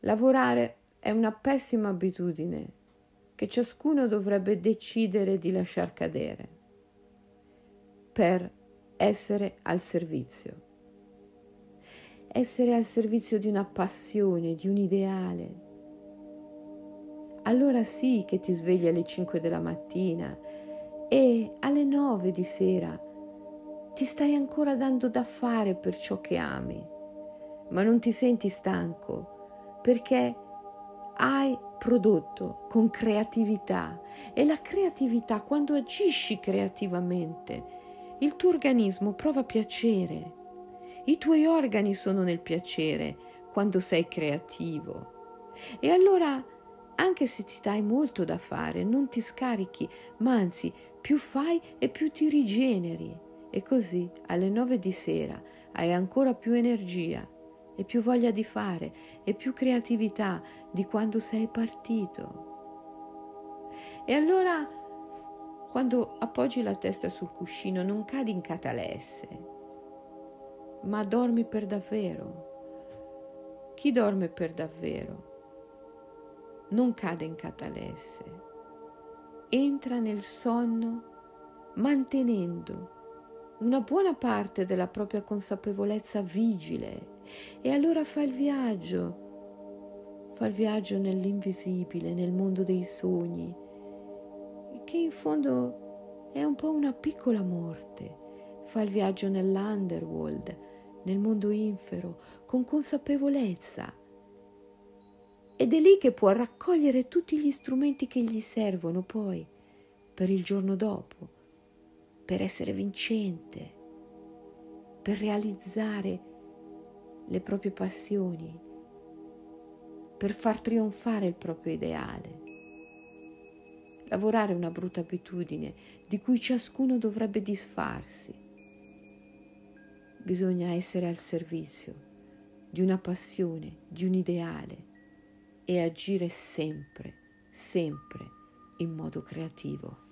Lavorare è una pessima abitudine che ciascuno dovrebbe decidere di lasciar cadere per essere al servizio. Essere al servizio di una passione, di un ideale. Allora sì che ti svegli alle 5 della mattina e alle 9 di sera ti stai ancora dando da fare per ciò che ami, ma non ti senti stanco perché hai prodotto con creatività. E la creatività quando agisci creativamente il tuo organismo prova piacere. I tuoi organi sono nel piacere quando sei creativo. E allora anche se ti dai molto da fare non ti scarichi ma anzi più fai e più ti rigeneri. E così alle nove di sera hai ancora più energia e più voglia di fare e più creatività di quando sei partito. E allora, quando appoggi la testa sul cuscino, non cadi in catalesse, ma dormi per davvero. Chi dorme per davvero non cade in catalesse, entra nel sonno mantenendo una buona parte della propria consapevolezza vigile. E allora fa il viaggio, fa il viaggio nell'invisibile, nel mondo dei sogni, che in fondo è un po' una piccola morte, fa il viaggio nell'underworld, nel mondo infero, con consapevolezza. Ed è lì che può raccogliere tutti gli strumenti che gli servono poi per il giorno dopo per essere vincente, per realizzare le proprie passioni, per far trionfare il proprio ideale. Lavorare è una brutta abitudine di cui ciascuno dovrebbe disfarsi. Bisogna essere al servizio di una passione, di un ideale e agire sempre, sempre in modo creativo.